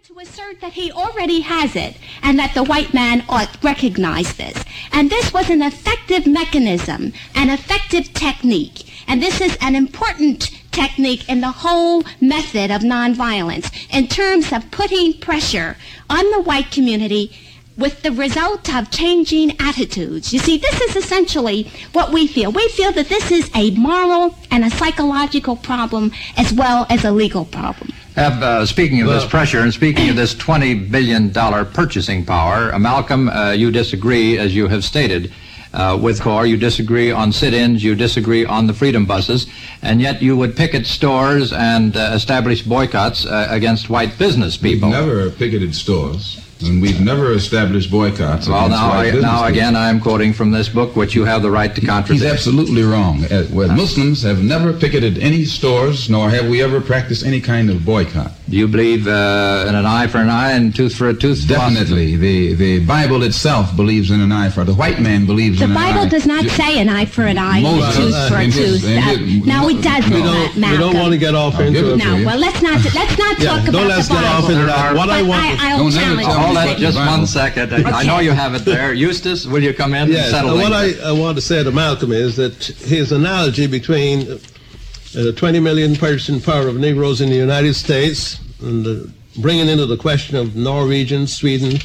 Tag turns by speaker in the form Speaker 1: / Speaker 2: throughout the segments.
Speaker 1: to assert that he already has it and that the white man ought recognize this. And this was an effective mechanism, an effective technique. And this is an important technique in the whole method of nonviolence in terms of putting pressure on the white community with the result of changing attitudes. You see, this is essentially what we feel. We feel that this is a moral and a psychological problem as well as a legal problem.
Speaker 2: Have, uh, speaking of this pressure and speaking of this $20 billion purchasing power, uh, Malcolm, uh, you disagree, as you have stated, uh, with CORE. You disagree on sit-ins. You disagree on the freedom buses. And yet you would picket stores and uh, establish boycotts uh, against white business people.
Speaker 3: We've never picketed stores. And we've never established boycotts.
Speaker 2: Well, now, I, now again, I am quoting from this book, which you have the right to contradict.
Speaker 3: He's absolutely wrong. Uh, well, Muslims have never picketed any stores, nor have we ever practiced any kind of boycott.
Speaker 2: Do you believe uh, in an eye for an eye and tooth for a tooth?
Speaker 3: Definitely, the the Bible itself believes in an eye for the white man believes
Speaker 1: The
Speaker 3: in an eye.
Speaker 1: Bible does not
Speaker 3: Ju-
Speaker 1: say an eye for an eye, and a
Speaker 3: Moses,
Speaker 1: tooth for a
Speaker 3: in his-
Speaker 1: tooth. Uh,
Speaker 3: his-
Speaker 1: now it does
Speaker 3: We
Speaker 1: all
Speaker 3: don't-
Speaker 1: that,
Speaker 3: we
Speaker 1: Malcolm.
Speaker 4: We don't want to get off
Speaker 3: I'll
Speaker 4: into
Speaker 3: give it
Speaker 4: it.
Speaker 1: No, well, let's not let's not
Speaker 4: Yeah,
Speaker 1: talk
Speaker 4: don't
Speaker 1: about
Speaker 4: let's
Speaker 1: the
Speaker 4: get
Speaker 1: Bible.
Speaker 4: off into that. What I want-
Speaker 1: I, I'll challenge
Speaker 3: talk
Speaker 1: you.
Speaker 2: Hold that just
Speaker 3: Bible.
Speaker 2: one second. I, I know you have it there. Eustace, will you come in and
Speaker 4: Yes,
Speaker 2: settle
Speaker 4: and what I. I want to say to Malcolm is that his analogy between uh, the 20 million person power of Negroes in the United States and the, bringing into the question of Norwegian, Sweden,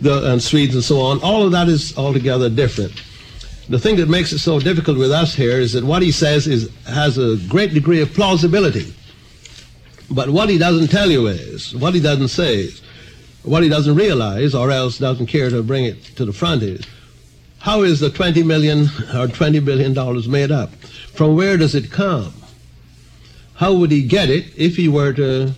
Speaker 4: the, and Swedes and so on, all of that is altogether different. The thing that makes it so difficult with us here is that what he says is has a great degree of plausibility. But what he doesn't tell you is, what he doesn't say is, what he doesn't realize or else doesn't care to bring it to the front is, how is the 20 million or 20 billion dollars made up? From where does it come? How would he get it if he were to,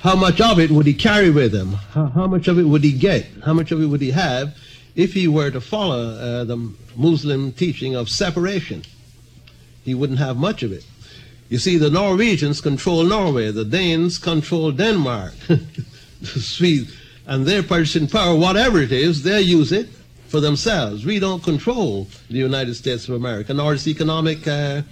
Speaker 4: how much of it would he carry with him? How, how much of it would he get? How much of it would he have if he were to follow uh, the Muslim teaching of separation? He wouldn't have much of it. You see, the Norwegians control Norway, the Danes control Denmark, the Swedes, and their purchasing power, whatever it is, they use it for themselves. We don't control the United States of America, nor its economic uh,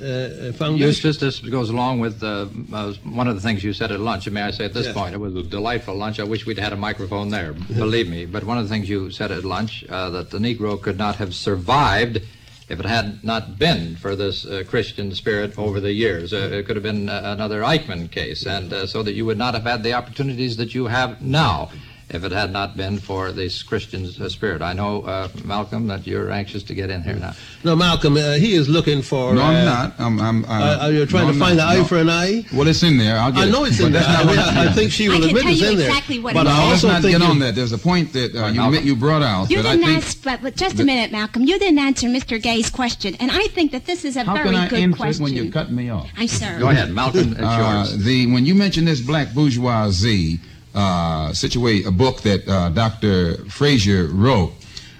Speaker 4: uh, foundation.
Speaker 2: Eustace, this goes along with uh, uh, one of the things you said at lunch. And may I say at this point, it was a delightful lunch. I wish we'd had a microphone there, believe me. But one of the things you said at lunch, uh, that the Negro could not have survived if it had not been for this uh, Christian spirit over the years. Uh, it could have been uh, another Eichmann case, and uh, so that you would not have had the opportunities that you have now if it had not been for this Christian uh, spirit. I know, uh, Malcolm, that you're anxious to get in here now.
Speaker 4: no, Malcolm, uh, he is looking for.
Speaker 3: No,
Speaker 4: uh,
Speaker 3: I'm not. I'm, I'm, I'm,
Speaker 4: Uh, are you trying
Speaker 3: no,
Speaker 4: to find
Speaker 3: not.
Speaker 4: the eye
Speaker 3: No.
Speaker 4: for an eye?
Speaker 3: Well, it's in there. I'll get
Speaker 4: I know it's in there. I, mean, I, I think she will admit it's in there.
Speaker 1: exactly what
Speaker 4: but I
Speaker 1: is.
Speaker 3: Let's
Speaker 4: also
Speaker 3: not
Speaker 4: think
Speaker 3: get
Speaker 4: you-
Speaker 3: on that. There's a point that uh,
Speaker 2: Right,
Speaker 3: you,
Speaker 2: Malcolm.
Speaker 3: you brought out
Speaker 1: You
Speaker 3: that
Speaker 1: didn't
Speaker 3: think.
Speaker 1: ask, but, but just a minute, Malcolm. You didn't answer Mr. Gay's question, and I think that this is a
Speaker 3: How
Speaker 1: very
Speaker 3: can I
Speaker 1: good
Speaker 3: answer it
Speaker 1: question.
Speaker 3: when you're cutting me off?
Speaker 1: I'm sorry.
Speaker 2: Go ahead, Malcolm, it's
Speaker 3: Uh,
Speaker 2: yours.
Speaker 3: the when you mention this black bourgeoisie uh, situate a book that uh, Dr. Frazier wrote,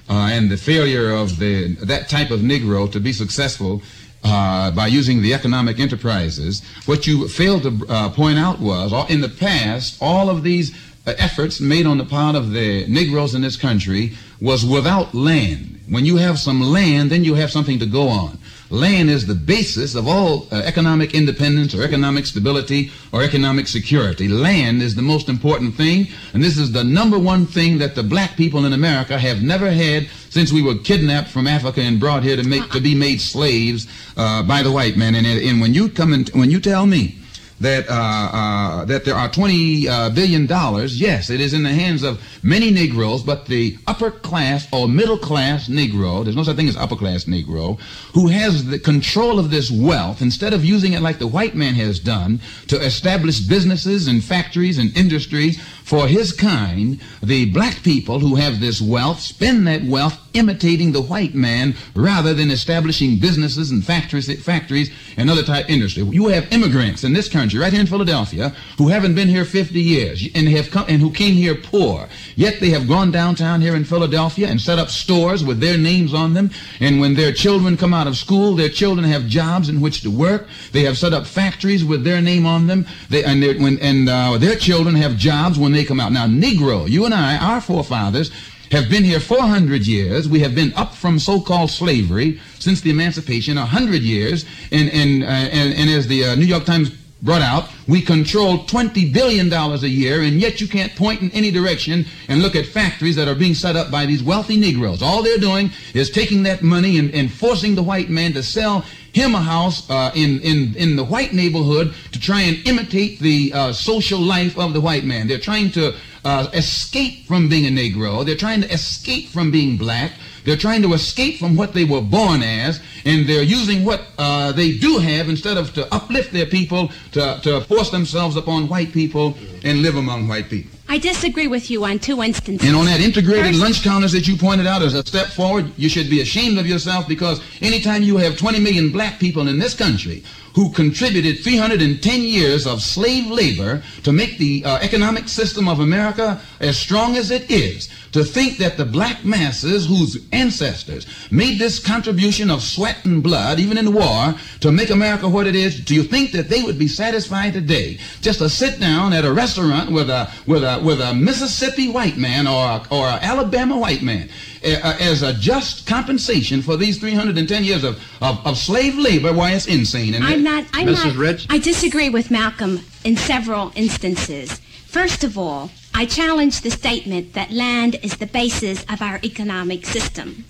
Speaker 3: uh, and the failure of the that type of Negro to be successful uh, by using the economic enterprises. What you failed to uh, point out was, in the past, all of these efforts made on the part of the Negroes in this country was without land. When you have some land, then you have something to go on. Land is the basis of all uh, economic independence or economic stability or economic security. Land is the most important thing, and this is the number one thing that the black people in America have never had since we were kidnapped from Africa and brought here to make to be made slaves uh, by the white man. And, and when you come and when you tell me that uh, uh, that there are 20 uh, billion dollars. Yes, it is in the hands of many Negroes, but the upper class or middle class Negro, there's no such thing as upper class Negro, who has the control of this wealth, instead of using it like the white man has done to establish businesses and factories and industries for his kind, the black people who have this wealth spend that wealth imitating the white man rather than establishing businesses and factories, factories and other type industry. You have immigrants in this country, right here in Philadelphia, who haven't been here 50 years and have come and who came here poor. Yet they have gone downtown here in Philadelphia and set up stores with their names on them. And when their children come out of school, their children have jobs in which to work. They have set up factories with their name on them. They, and when, and uh, their children have jobs when they come out. Now, Negro, you and I, our forefathers, have been here 400 years. We have been up from so-called slavery since the emancipation, 100 years. And, and, uh, and, and as the uh, New York Times brought out. We control $20 billion a year, and yet you can't point in any direction and look at factories that are being set up by these wealthy Negroes. All they're doing is taking that money and, and forcing the white man to sell him a house uh, in, in, in the white neighborhood to try and imitate the uh, social life of the white man. They're trying to uh, escape from being a Negro. They're trying to escape from being black. They're trying to escape from what they were born as, and they're using what uh, they do have instead of to uplift their people to, to force themselves upon white people and live among white people.
Speaker 1: I disagree with you on two instances.
Speaker 3: And on that integrated
Speaker 1: First-
Speaker 3: lunch counters that you pointed out as a step forward, you should be ashamed of yourself because anytime you have 20 million black people in this country who contributed 310 years of slave labor to make the uh, economic system of America as strong as it is, to think that the black masses whose ancestors made this contribution of sweat and blood, even in war, to make America what it is, do you think that they would be satisfied today just to sit down at a restaurant with a with a with a Mississippi white man or a, or an Alabama white man Uh, uh, as a just compensation for these 310 years of, of, of slave labor? Why it's insane. And
Speaker 1: I'm not. I'm
Speaker 2: Mrs.
Speaker 1: not.
Speaker 2: Rich?
Speaker 1: I disagree with Malcolm in several instances. First of all, I challenge the statement that land is the basis of our economic system.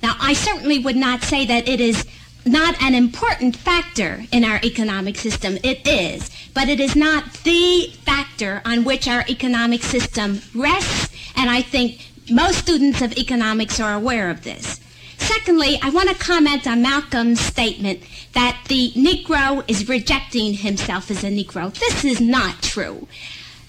Speaker 1: Now, I certainly would not say that it is not an important factor in our economic system. It is, but it is not the factor on which our economic system rests, and I think most students of economics are aware of this. Secondly, I want to comment on Malcolm's statement that the Negro is rejecting himself as a Negro. This is not true.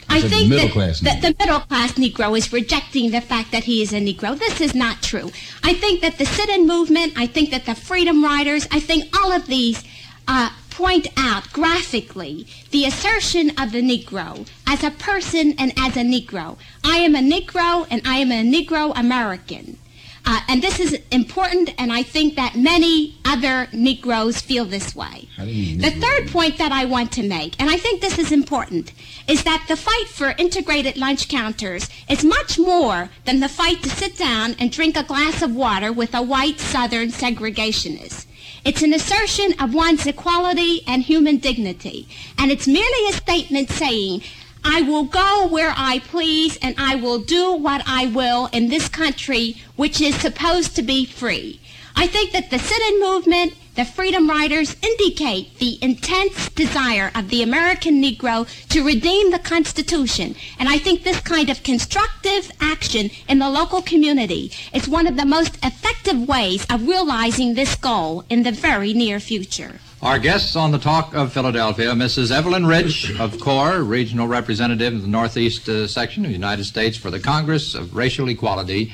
Speaker 1: I think that the middle class Negro is rejecting the fact that he is a Negro. This is not true. I think that the sit-in movement, I think that the Freedom Riders, I think all of these uh, point out graphically the assertion of the Negro as a person and as a Negro. I am a Negro and I am a Negro American. Uh, and this is important, and I think that many other Negroes feel this way.
Speaker 3: How do you mean
Speaker 1: The third point that I want to make, and I think this is important, is that the fight for integrated lunch counters is much more than the fight to sit down and drink a glass of water with a white Southern segregationist. It's an assertion of one's equality and human dignity, and it's merely a statement saying, I will go where I please and I will do what I will in this country, which is supposed to be free. I think that the sit-in movement, the Freedom Riders indicate the intense desire of the American Negro to redeem the Constitution. And I think this kind of constructive action in the local community is one of the most effective ways of realizing this goal in the very near future.
Speaker 2: Our guests on the Talk of Philadelphia, Mrs. Evelyn Rich of CORE, Regional Representative of the Northeast uh, Section of the United States for the Congress of Racial Equality,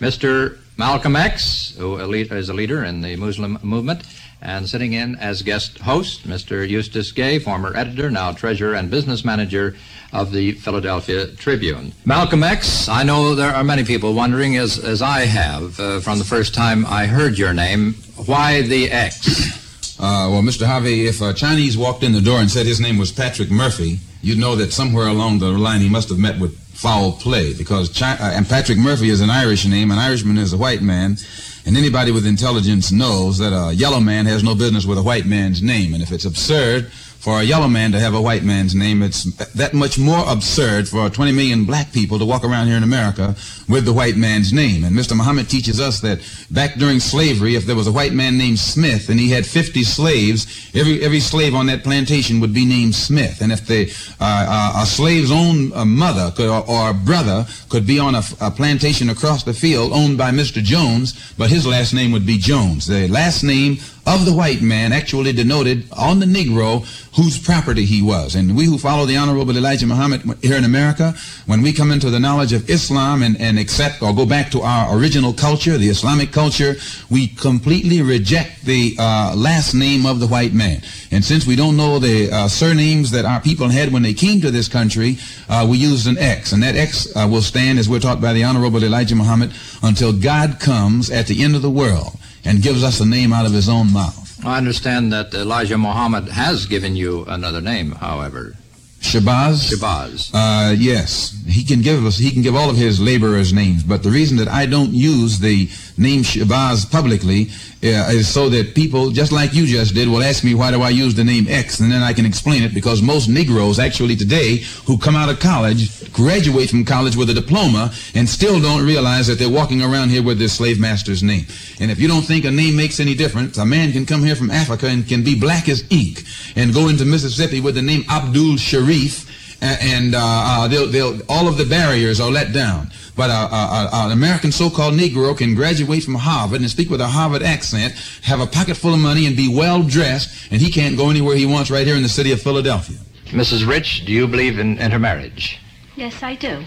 Speaker 2: Mr. Malcolm X, who is a leader in the Muslim movement, and sitting in as guest host, Mr. Eustace Gay, former editor, now treasurer and business manager of the Philadelphia Tribune. Malcolm X, I know there are many people wondering, as, as I have uh, from the first time I heard your name, why the X?
Speaker 3: Uh, well, Mr. Harvey, if a Chinese walked in the door and said his name was Patrick Murphy, you'd know that somewhere along the line he must have met with foul play because Chi- uh, and Patrick Murphy is an Irish name. An Irishman is a white man, and anybody with intelligence knows that a yellow man has no business with a white man's name. And if it's absurd for a yellow man to have a white man's name, it's that much more absurd for 20 million black people to walk around here in America with the white man's name. And Mr. Muhammad teaches us that back during slavery, if there was a white man named Smith and he had 50 slaves, every every slave on that plantation would be named Smith. And if the uh, uh, a slave's own uh, mother could, or, or brother could be on a, a plantation across the field owned by Mr. Jones, but his last name would be Jones. The last name of the white man actually denoted on the Negro whose property he was. And we who follow the Honorable Elijah Muhammad here in America, when we come into the knowledge of Islam and, and accept or go back to our original culture, the Islamic culture, we completely reject the uh, last name of the white man. And since we don't know the uh, surnames that our people had when they came to this country, uh, we used an X. And that X uh, will stand, as we're taught by the Honorable Elijah Muhammad, until God comes at the end of the world and gives us a name out of his own mouth.
Speaker 2: I understand that Elijah Muhammad has given you another name, however.
Speaker 3: Shabazz?
Speaker 2: Shabazz.
Speaker 3: Uh, yes, he can give us. He can give all of his laborers names, but the reason that I don't use the name Shabazz publicly uh, is so that people, just like you just did, will ask me why do I use the name X, and then I can explain it because most Negroes actually today who come out of college graduate from college with a diploma and still don't realize that they're walking around here with their slave master's name. And if you don't think a name makes any difference, a man can come here from Africa and can be black as ink and go into Mississippi with the name Abdul Sharif and uh, uh, they'll, they'll, all of the barriers are let down. But uh, uh, uh, an American so-called Negro can graduate from Harvard and speak with a Harvard accent, have a pocket full of money, and be well dressed, and he can't go anywhere he wants right here in the city of Philadelphia.
Speaker 2: Mrs. Rich, do you believe in intermarriage?
Speaker 1: Yes, I do.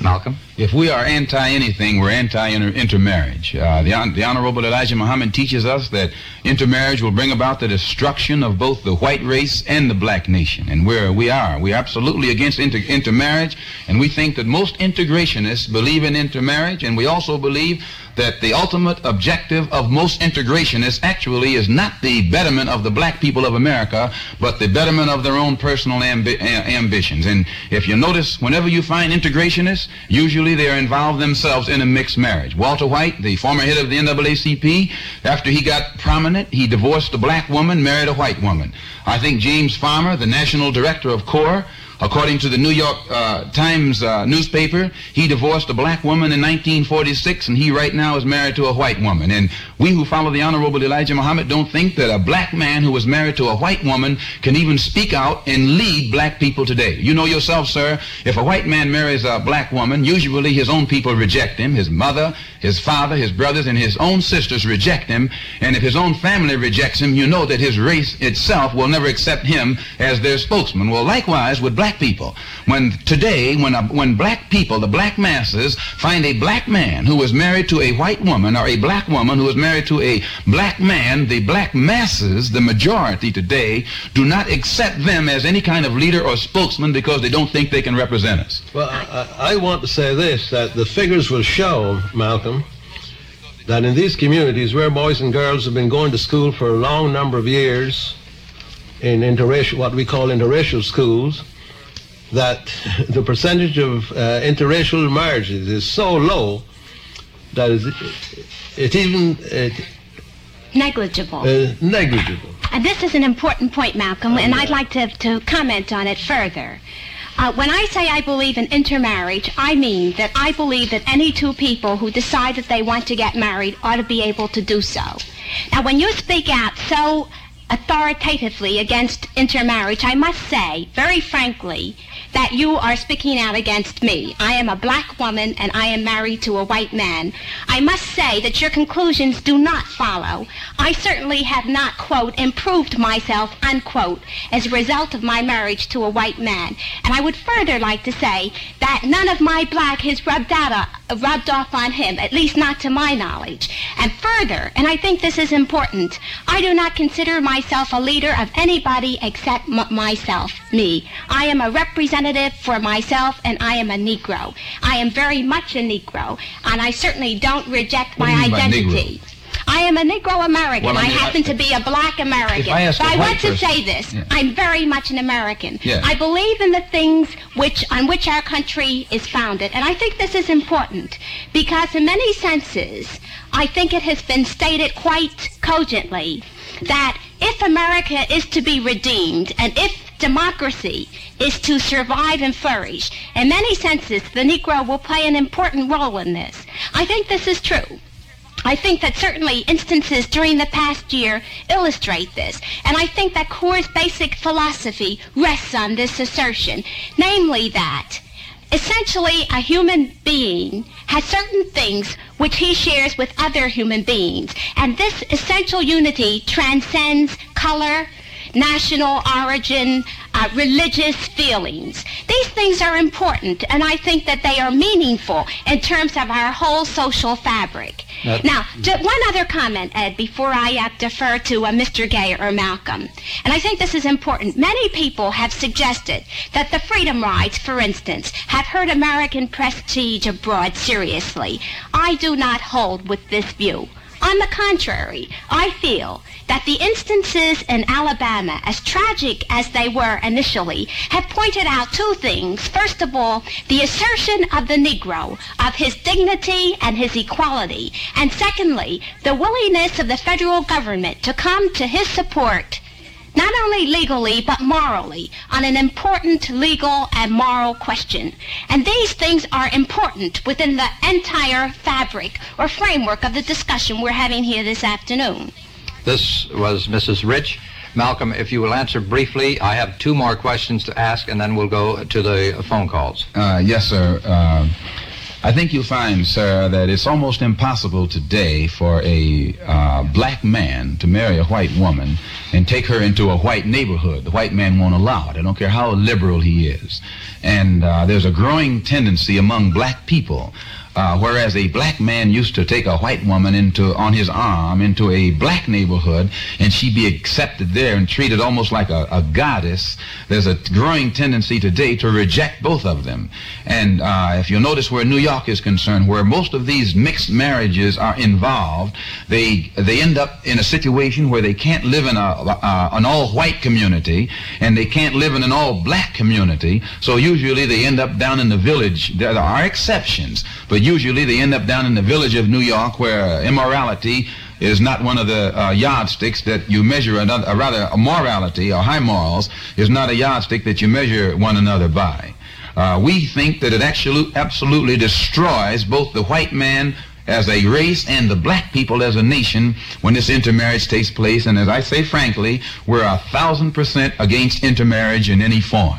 Speaker 2: Malcolm?
Speaker 3: If we are anti anything, we're anti intermarriage. Uh, the, the Honorable Elijah Muhammad teaches us that intermarriage will bring about the destruction of both the white race and the black nation. And we're, we are. We're absolutely against inter intermarriage, and we think that most integrationists believe in intermarriage, and we also believe that the ultimate objective of most integrationists actually is not the betterment of the black people of America, but the betterment of their own personal ambi ambitions. And if you notice, whenever you find integrationists, usually they are involved themselves in a mixed marriage. Walter White, the former head of the NAACP, after he got prominent, he divorced a black woman, married a white woman. I think James Farmer, the national director of CORE, According to the New York uh, Times uh, newspaper, he divorced a black woman in 1946, and he right now is married to a white woman. And we who follow the Honorable Elijah Muhammad don't think that a black man who was married to a white woman can even speak out and lead black people today. You know yourself, sir, if a white man marries a black woman, usually his own people reject him. His mother, his father, his brothers, and his own sisters reject him. And if his own family rejects him, you know that his race itself will never accept him as their spokesman. Well, likewise with black people. When today, when, a, when black people, the black masses, find a black man who is married to a white woman or a black woman who is married to a black man, the black masses, the majority today, do not accept them as any kind of leader or spokesman because they don't think they can represent us.
Speaker 4: Well, I, I want to say this, that the figures will show, Malcolm, that in these communities where boys and girls have been going to school for a long number of years in interracial, what we call interracial schools, that the percentage of uh, interracial marriages is so low that it, it even it,
Speaker 1: negligible.
Speaker 4: Uh, negligible.
Speaker 1: And this is an important point, Malcolm, and I'd like to, to comment on it further. Uh, when I say I believe in intermarriage, I mean that I believe that any two people who decide that they want to get married ought to be able to do so. Now, when you speak out so authoritatively against intermarriage, I must say, very frankly, that you are speaking out against me. I am a black woman and I am married to a white man. I must say that your conclusions do not follow. I certainly have not, quote, improved myself, unquote, as a result of my marriage to a white man. And I would further like to say that none of my black has rubbed out uh, rubbed off on him, at least not to my knowledge. And further, and I think this is important, I do not consider myself a leader of anybody except myself, me. I am a representative representative for myself, and I am a Negro. I am very much a Negro, and I certainly don't reject
Speaker 3: What
Speaker 1: my
Speaker 3: do mean
Speaker 1: identity. I am a Negro American.
Speaker 3: Well, I
Speaker 1: I happen
Speaker 3: I-
Speaker 1: to be a black American.
Speaker 3: I
Speaker 1: but I want to say this.
Speaker 3: Yeah.
Speaker 1: I'm very much an American.
Speaker 3: Yeah.
Speaker 1: I believe in the things which on which our country is founded. And I think this is important because in many senses, I think it has been stated quite cogently that if America is to be redeemed and if democracy is to survive and flourish, in many senses, the Negro will play an important role in this. I think this is true. I think that certainly instances during the past year illustrate this. And I think that CORE's basic philosophy rests on this assertion, namely that essentially a human being has certain things which he shares with other human beings. And this essential unity transcends color, national origin, uh, religious feelings. These things are important, and I think that they are meaningful in terms of our whole social fabric.
Speaker 2: Now-
Speaker 1: now, one other comment, Ed, before I uh, defer to uh, Mr. Gay or Malcolm. And I think this is important. Many people have suggested that the freedom rides, for instance, have hurt American prestige abroad seriously. I do not hold with this view. On the contrary, I feel that the instances in Alabama, as tragic as they were initially, have pointed out two things. First of all, the assertion of the Negro, of his dignity and his equality. And secondly, the willingness of the federal government to come to his support not only legally but morally on an important legal and moral question. And these things are important within the entire fabric or framework of the discussion we're having here this afternoon.
Speaker 2: This was Mrs. Rich. Malcolm, if you will answer briefly, I have two more questions to ask, and then we'll go to the phone calls.
Speaker 3: Uh, yes, sir. Uh, I think you'll find, sir, that it's almost impossible today for a uh, black man to marry a white woman and take her into a white neighborhood. The white man won't allow it. I don't care how liberal he is. And uh, there's a growing tendency among black people uh, whereas a black man used to take a white woman into on his arm into a black neighborhood and she'd be accepted there and treated almost like a, a goddess. There's a growing tendency today to reject both of them. And uh, if you notice where New York is concerned, where most of these mixed marriages are involved, they they end up in a situation where they can't live in a, uh, an all-white community and they can't live in an all-black community. So usually they end up down in the village. There are exceptions, but usually they end up down in the village of New York where immorality is not one of the uh, yardsticks that you measure another, or rather, morality or high morals is not a yardstick that you measure one another by. Uh, we think that it actually absolutely destroys both the white man as a race and the black people as a nation when this intermarriage takes place. And as I say frankly, we're a thousand percent against intermarriage in any form.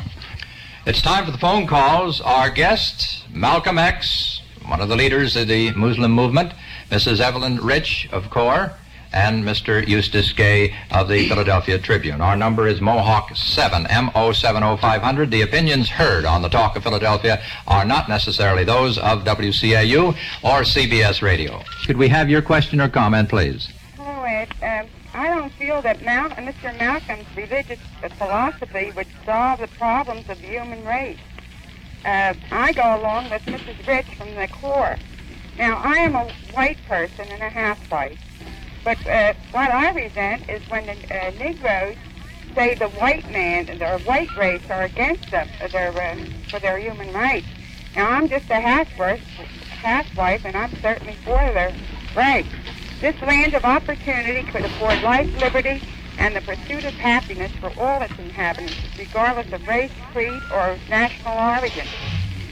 Speaker 2: It's time for the phone calls. Our guest, Malcolm X, one of the leaders of the Muslim movement, Mrs. Evelyn Rich of CORE, and Mr. Eustace Gay of the Philadelphia Tribune. Our number is Mohawk 7, M-O-70500. The opinions heard on the Talk of Philadelphia are not necessarily those of WCAU or CBS Radio. Could we have your question or comment, please?
Speaker 5: Um, I don't feel that Mal- Mr. Malcolm's religious philosophy would solve the problems of the human race uh, I go along with Mrs. Rich from the CORE. Now, I am a white person and a half-white, but uh, what I resent is when the uh, Negroes say the white man, and the white race, are against them for their, uh, for their human rights. Now, I'm just a half-wife, half-wife, and I'm certainly for their rights. This land of opportunity could afford life, liberty, and the pursuit of happiness for all its inhabitants, regardless of race, creed, or national origin.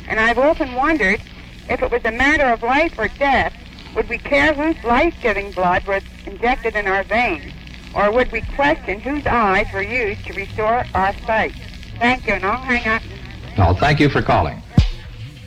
Speaker 5: And I've often wondered if it was a matter of life or death, would we care whose life-giving blood was injected in our veins? Or would we question whose eyes were used to restore our sight? Thank you, and I'll hang up.
Speaker 2: Well, thank you for calling.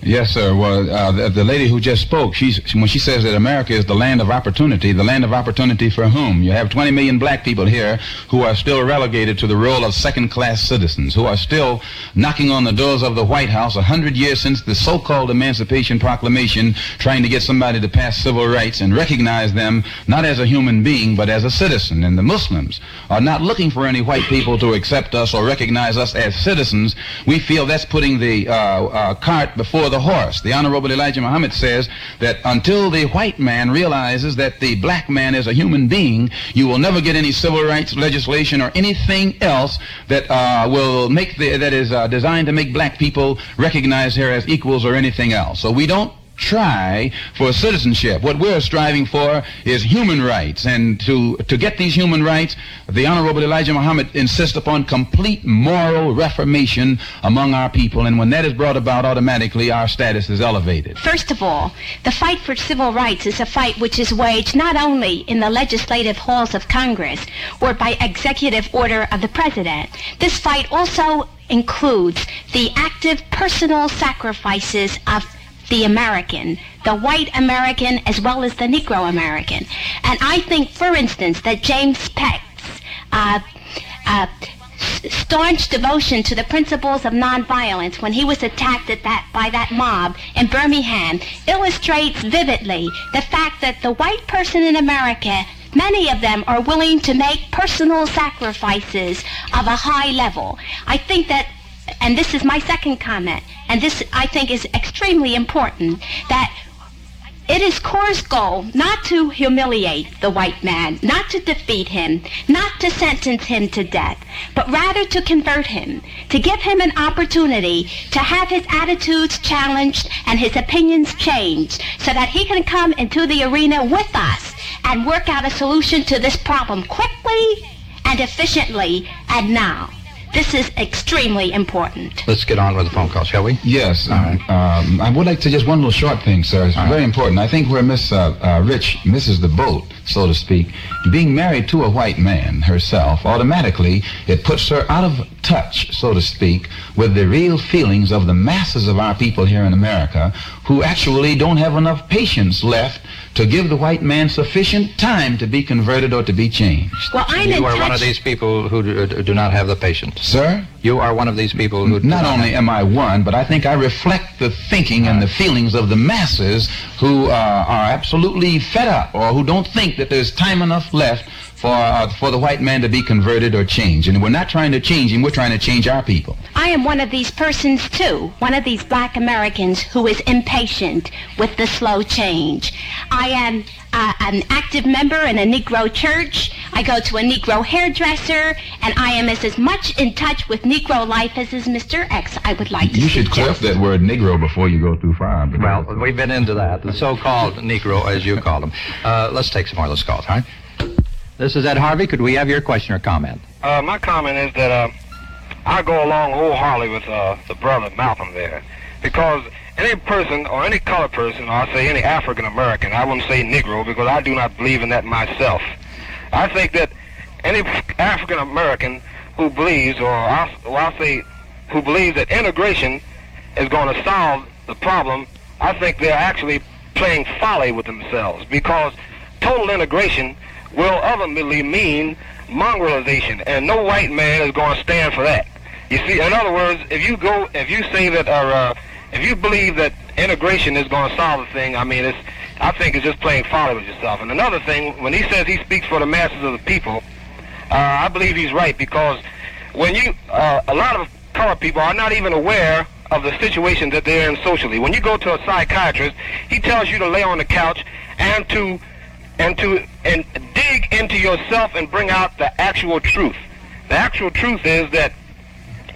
Speaker 3: Yes, sir. Well, uh, the, the, lady who just spoke, she's, when she says that America is the land of opportunity, the land of opportunity for whom? You have 20 million black people here who are still relegated to the role of second-class citizens, who are still knocking on the doors of the White House a hundred years since the so-called Emancipation Proclamation, trying to get somebody to pass civil rights and recognize them not as a human being, but as a citizen. And the Muslims are not looking for any white people to accept us or recognize us as citizens. We feel that's putting the uh, uh, cart before the horse. The Honorable Elijah Muhammad says that until the white man realizes that the black man is a human being, you will never get any civil rights legislation or anything else that uh, will make the, that is uh, designed to make black people recognize here as equals or anything else. So we don't try for citizenship. What we're striving for is human rights. And to, to get these human rights, the Honorable Elijah Muhammad insists upon complete moral reformation among our people. And when that is brought about, automatically our status is elevated.
Speaker 1: First of all, the fight for civil rights is a fight which is waged not only in the legislative halls of Congress or by executive order of the President. This fight also includes the active personal sacrifices of the American, the white American as well as the Negro American. And I think, for instance, that James Peck's uh, uh, staunch devotion to the principles of nonviolence when he was attacked at that, by that mob in Birmingham illustrates vividly the fact that the white person in America Many of them are willing to make personal sacrifices of a high level. I think that and this is my second comment, and this I think is extremely important, that It is CORE's goal not to humiliate the white man, not to defeat him, not to sentence him to death, but rather to convert him, to give him an opportunity to have his attitudes challenged and his opinions changed so that he can come into the arena with us and work out a solution to this problem quickly and efficiently and now. This is extremely important.
Speaker 2: Let's get on with the phone call, shall we?
Speaker 3: Yes. Um, um, I would like to just one little short thing, sir. It's very important. I think where Miss uh, uh, Rich misses the boat, so to speak, being married to a white man herself, automatically it puts her out of touch, so to speak, with the real feelings of the masses of our people here in America who actually don't have enough patience left to give the white man sufficient time to be converted or to be changed.
Speaker 1: Well, I'm in
Speaker 2: You are
Speaker 1: touch.
Speaker 2: one of these people who do, do not have the patience.
Speaker 3: Sir?
Speaker 2: You are one of these people who do
Speaker 3: Not only
Speaker 2: have-
Speaker 3: am I one, but I think I reflect the thinking and the feelings of the masses who uh, are absolutely fed up or who don't think that there's time enough left for uh, for the white man to be converted or changed. And we're not trying to change him, we're trying to change our people.
Speaker 1: I am one of these persons too, one of these black Americans who is impatient with the slow change. I am uh, an active member in a Negro church. I go to a Negro hairdresser, and I am as, as much in touch with Negro life as is Mr. X, I would like to
Speaker 3: You should
Speaker 1: suggest.
Speaker 3: clip that word Negro before you go too far.
Speaker 2: Well, we've been into that. The so-called Negro, as you call them. Uh, let's take some more of those calls, all right? This is Ed Harvey. Could we have your question or comment?
Speaker 6: Uh, my comment is that uh, I go along wholeheartedly with uh, the brother Malcolm there, because any person or any colored person, or I say any African American, I wouldn't say Negro because I do not believe in that myself. I think that any African American who believes, or I'll, or I'll say, who believes that integration is going to solve the problem, I think they're actually playing folly with themselves because total integration will ultimately mean mongrelization, and no white man is going to stand for that. You see, in other words, if you go, if you say that, or uh, if you believe that integration is going to solve the thing, I mean, it's, I think it's just playing folly with yourself. And another thing, when he says he speaks for the masses of the people, uh, I believe he's right because when you, uh, a lot of colored people are not even aware of the situation that they're in socially. When you go to a psychiatrist, he tells you to lay on the couch and to and to and dig into yourself and bring out the actual truth. The actual truth is that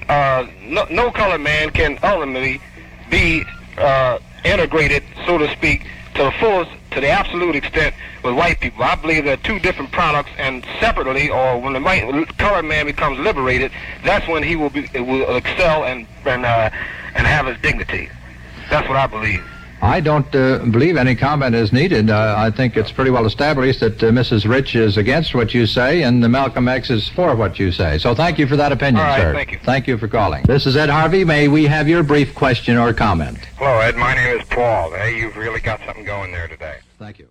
Speaker 6: uh, no, no colored man can ultimately be uh, integrated, so to speak, to the fullest, to the absolute extent with white people. I believe they're two different products, and separately, or when the white colored man becomes liberated, that's when he will be will excel and and uh, and have his dignity. That's what I believe.
Speaker 2: I don't uh, believe any comment is needed. Uh, I think it's pretty well established that uh, Mrs. Rich is against what you say and the Malcolm X is for what you say. So thank you for that opinion,
Speaker 6: right,
Speaker 2: sir.
Speaker 6: thank you.
Speaker 2: Thank you for calling. This is Ed Harvey. May we have your brief question or comment?
Speaker 6: Hello, Ed. My name is Paul. Hey, you've really got something going there today.
Speaker 2: Thank you.